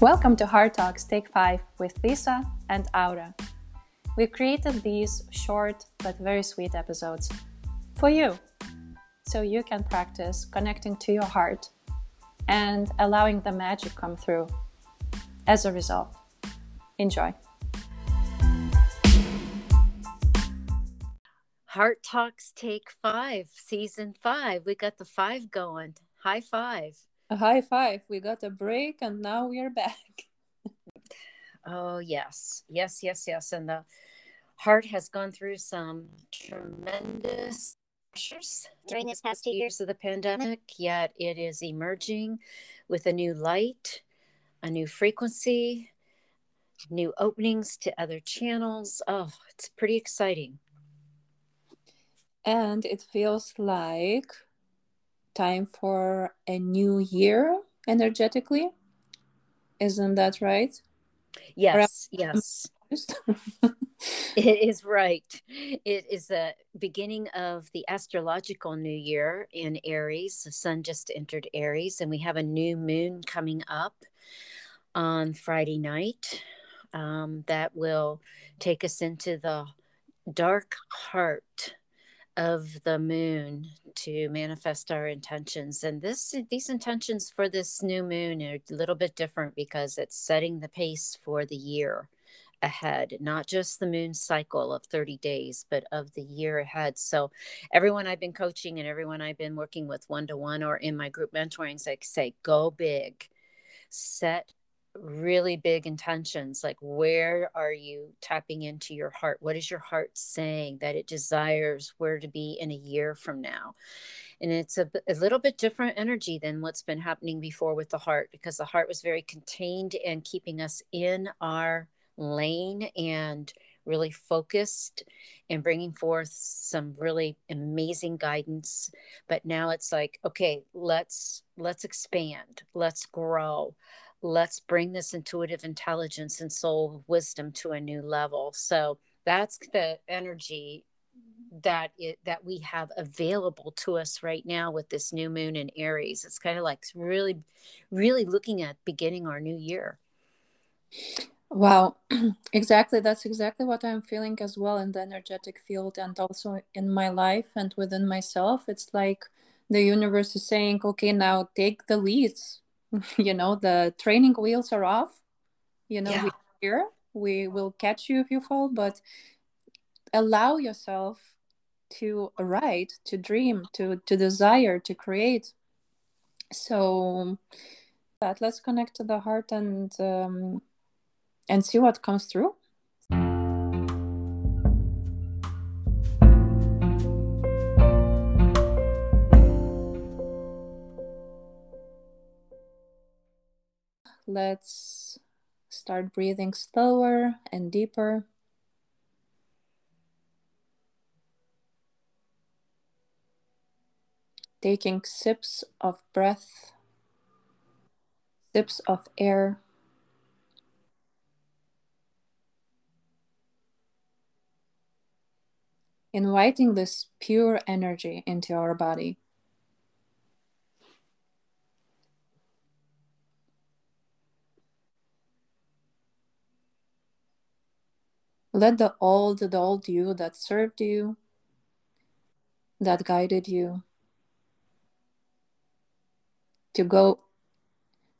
Welcome to Heart Talks Take 5 with Lisa and Aura. We've created these short but very sweet episodes for you so you can practice connecting to your heart and allowing the magic come through as a result. Enjoy. Heart Talks Take Five, Season Five. We got the five going. High five. A high five. We got a break and now we are back. oh, yes. Yes, yes, yes. And the heart has gone through some tremendous pressures during these past two years of the pandemic, yet it is emerging with a new light, a new frequency, new openings to other channels. Oh, it's pretty exciting and it feels like time for a new year energetically? Isn't that right? Yes yes. it is right. It is the beginning of the astrological new year in aries. The sun just entered aries and we have a new moon coming up on friday night. Um, that will take us into the dark heart of the moon to manifest our intentions. And this these intentions for this new moon are a little bit different because it's setting the pace for the year ahead not just the moon cycle of 30 days but of the year ahead. So everyone i've been coaching and everyone i've been working with one to one or in my group mentoring I say go big. Set really big intentions like where are you tapping into your heart? What is your heart saying that it desires where to be in a year from now? And it's a, a little bit different energy than what's been happening before with the heart because the heart was very contained and keeping us in our lane and really focused and bringing forth some really amazing guidance. But now it's like okay let's let's expand let's grow let's bring this intuitive intelligence and soul wisdom to a new level. So that's the energy that it that we have available to us right now with this new moon in aries. It's kind of like really really looking at beginning our new year. Wow. Exactly that's exactly what i'm feeling as well in the energetic field and also in my life and within myself. It's like the universe is saying okay now take the leads you know the training wheels are off. You know yeah. we're here. We will catch you if you fall but allow yourself to write to dream to to desire to create. So that let's connect to the heart and um, and see what comes through let's start breathing slower and deeper. Taking sips of breath, sips of air. Inviting this pure energy into our body. Let the old, the old you that served you, that guided you, to go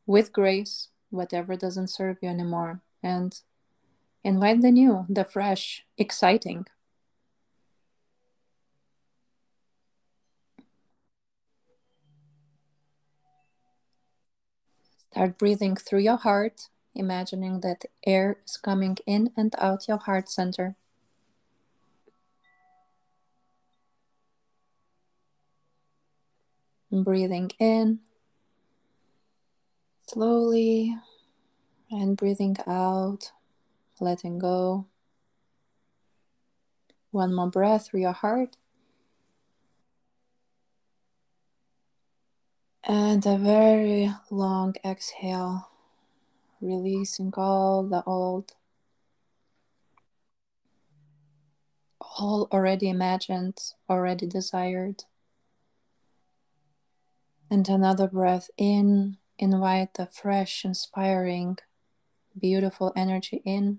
with grace, whatever doesn't serve you anymore, and invite the new, the fresh, exciting. Start breathing through your heart imagining that air is coming in and out your heart center. Breathing in slowly and breathing out, letting go. One more breath through your heart. And a very long exhale releasing all the old, all already imagined, already desired. And another breath in, invite the fresh, inspiring beautiful energy in.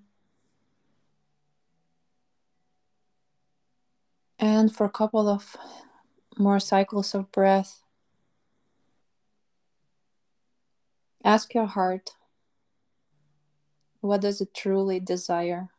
And for a couple of more cycles of breath, ask your heart what does it truly desire?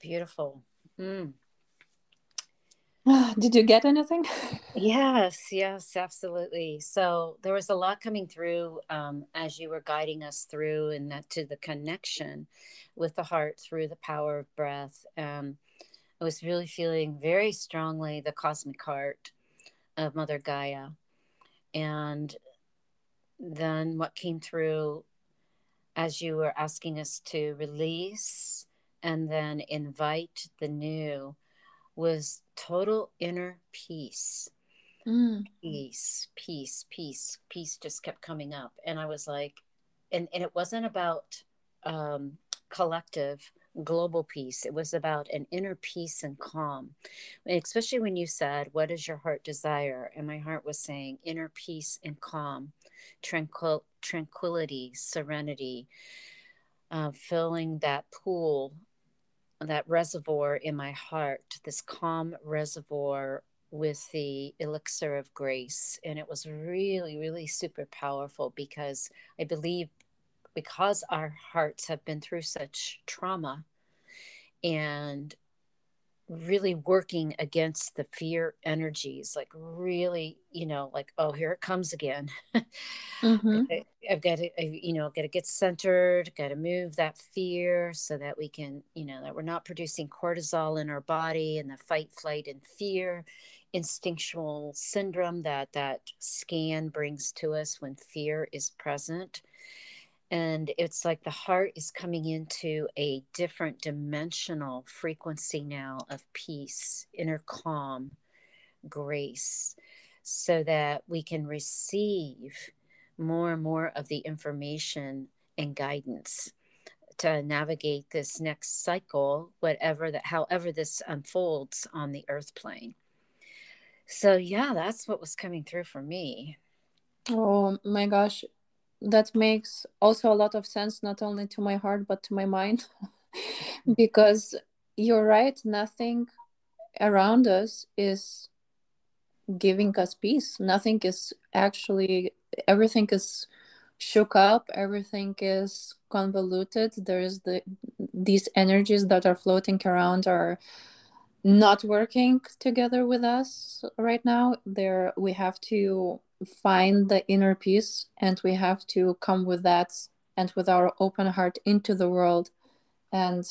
Beautiful. Mm. Did you get anything? yes, yes, absolutely. So there was a lot coming through um, as you were guiding us through and that to the connection with the heart through the power of breath. Um, I was really feeling very strongly the cosmic heart of Mother Gaia. And then what came through as you were asking us to release and then invite the new was total inner peace. Mm. Peace, peace, peace, peace just kept coming up. And I was like, and, and it wasn't about um, collective global peace. It was about an inner peace and calm. And especially when you said, What does your heart desire? And my heart was saying, inner peace and calm, tranquil- tranquility, serenity, uh, filling that pool that reservoir in my heart, this calm reservoir with the elixir of grace. And it was really, really super powerful because I believe because our hearts have been through such trauma and really working against the fear energies like really you know like oh here it comes again mm-hmm. i've got to you know got to get centered got to move that fear so that we can you know that we're not producing cortisol in our body and the fight flight and fear instinctual syndrome that that scan brings to us when fear is present and it's like the heart is coming into a different dimensional frequency now of peace, inner calm, grace, so that we can receive more and more of the information and guidance to navigate this next cycle, whatever that, however this unfolds on the earth plane. So, yeah, that's what was coming through for me. Oh my gosh, that makes also a lot of sense not only to my heart but to my mind. Because you're right nothing around us is giving us peace. Nothing is actually everything is shook up everything is convoluted. There's the these energies that are floating around are not working together with us right now. There we have to find the inner peace and we have to come with that and with our open heart into the world and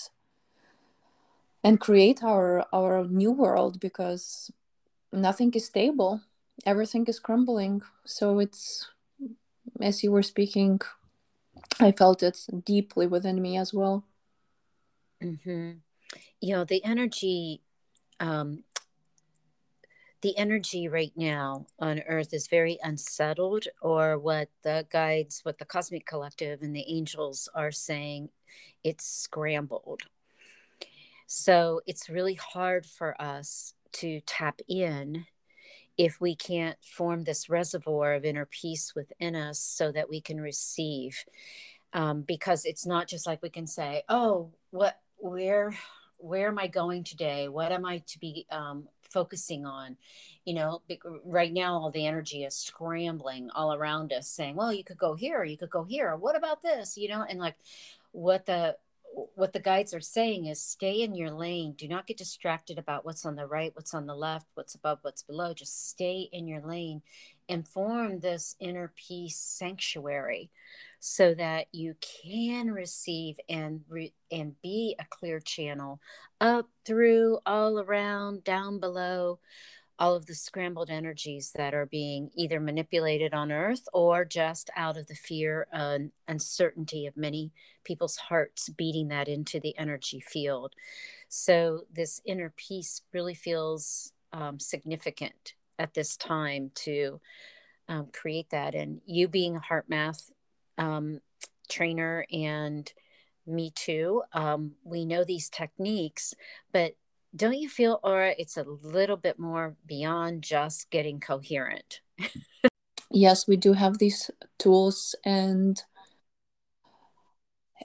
and create our our new world because nothing is stable. Everything is crumbling. So it's as you were speaking i felt it deeply within me as well. Mm-hmm. you know the energy um, the energy right now on earth is very unsettled or what the guides what the cosmic collective and the angels are saying it's scrambled. So it's really hard for us to tap in if we can't form this reservoir of inner peace within us so that we can receive um, because it's not just like we can say oh what where where am i going today? What am i to be um, focusing on you know right now all the energy is scrambling all around us saying well you could go here you could go here. What about this? You know and like what the what the guides are saying is stay in your lane. Do not get distracted about what's on the right what's on the left what's above what's below. Just stay in your lane. And form this inner peace sanctuary so that you can receive and re- and be a clear channel up through all around down below all of the scrambled energies that are being either manipulated on earth or just out of the fear and uncertainty of many people's hearts beating that into the energy field. So, this inner peace really feels um, significant at this time to um, create that. And you being a HeartMath um, trainer and me too, um, we know these techniques, but don't you feel, Aura, it's a little bit more beyond just getting coherent? yes, we do have these tools and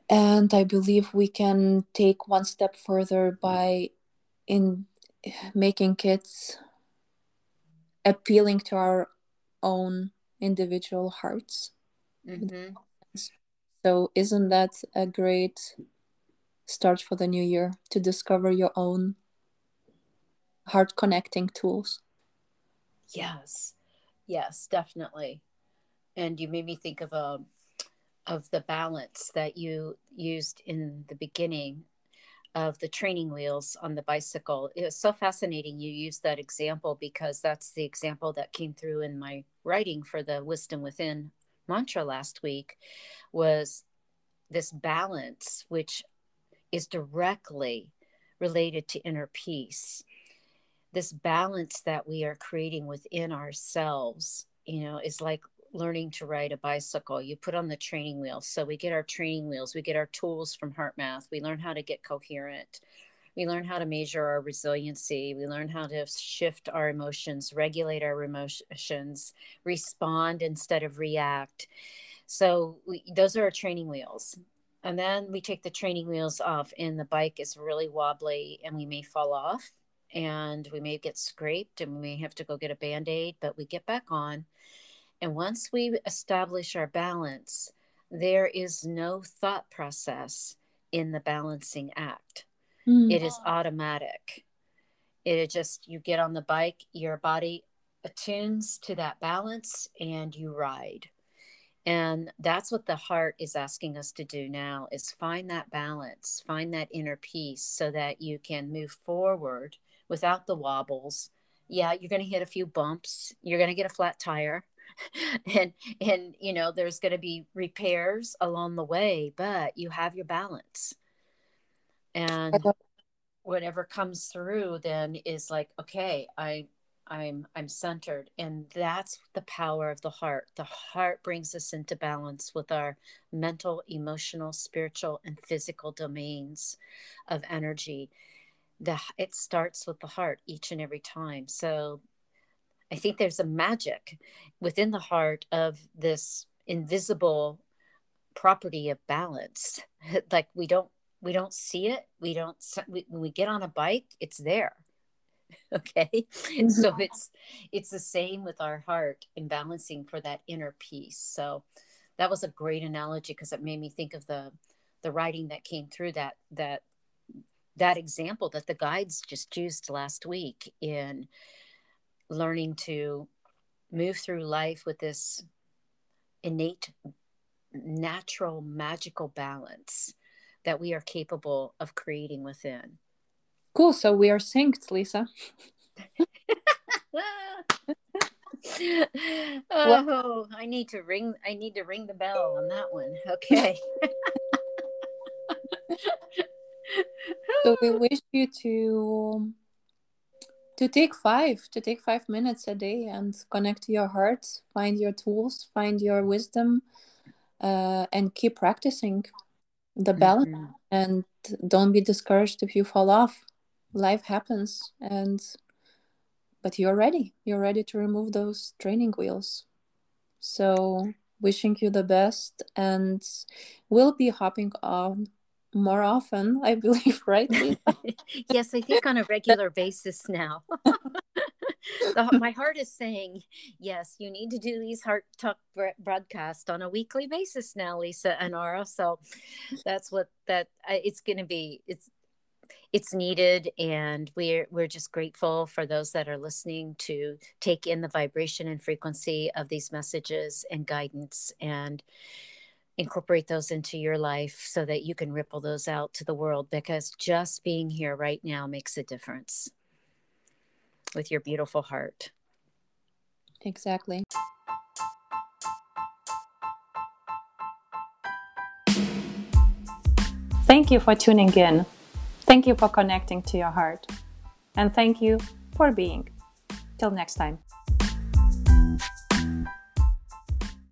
and I believe we can take one step further by in making kids appealing to our own individual hearts. Mm-hmm. So, isn't that a great start for the new year to discover your own heart connecting tools. Yes, yes, definitely. And you made me think of a um, of the balance that you used in the beginning of the training wheels on the bicycle. It was so fascinating you used that example because that's the example that came through in my writing for the Wisdom Within mantra last week was this balance which is directly related to inner peace. This balance that we are creating within ourselves you know is like learning to ride a bicycle. You put on the training wheels. So we get our training wheels. We get our tools from HeartMath. We learn how to get coherent we learn how to measure our resiliency we learn how to shift our emotions regulate our emotions respond instead of react so we, those are our training wheels and then we take the training wheels off and the bike is really wobbly and we may fall off and we may get scraped and we may have to go get a band aid, but we get back on. And once we establish our balance, there is no thought process in the balancing act. Mm. It is automatic. It just, you get on the bike, your body attunes to that balance, and you ride. And that's what the heart is asking us to do now is find that balance, find that inner peace so that you can move forward without the wobbles. Yeah, you're going to hit a few bumps. You're going to get a flat tire. and and you know there's going to be repairs along the way but you have your balance and uh-huh. whatever comes through then is like okay i i'm i'm centered. And that's the power of the heart. The heart brings us into balance with our mental emotional spiritual and physical domains of energy. The it starts with the heart each and every time. So i think there's a magic within the heart of this invisible property of balance. Like we don't we don't see it we don't we, when we get on a bike it's there okay? Mm-hmm. so it's it's the same with our heart in balancing for that inner peace. So that was a great analogy because it made me think of the the writing that came through that that that example that the guides just used last week in learning to move through life with this innate natural magical balance that we are capable of creating within. Cool. So we are synced lisa. Oh i need to ring i need to ring the bell on that one. Okay. So we wish you to to take five to take five minutes a day and connect to your heart find your tools find your wisdom uh, and keep practicing the balance mm-hmm. and don't be discouraged if you fall off life happens and but you're ready you're ready to remove those training wheels so wishing you the best and we'll be hopping on more often, I believe, right? yes, I think on a regular basis now. the, my heart is saying, yes, you need to do these heart talk broadcasts on a weekly basis now, Lisa and Aura. So that's what that it's going to be. It's it's needed and we're we're just grateful for those that are listening to take in the vibration and frequency of these messages and guidance and incorporate those into your life so that you can ripple those out to the world because just being here right now makes a difference. With your beautiful heart. Exactly. Thank you for tuning in. Thank you for connecting to your heart. And thank you for being. Till next time.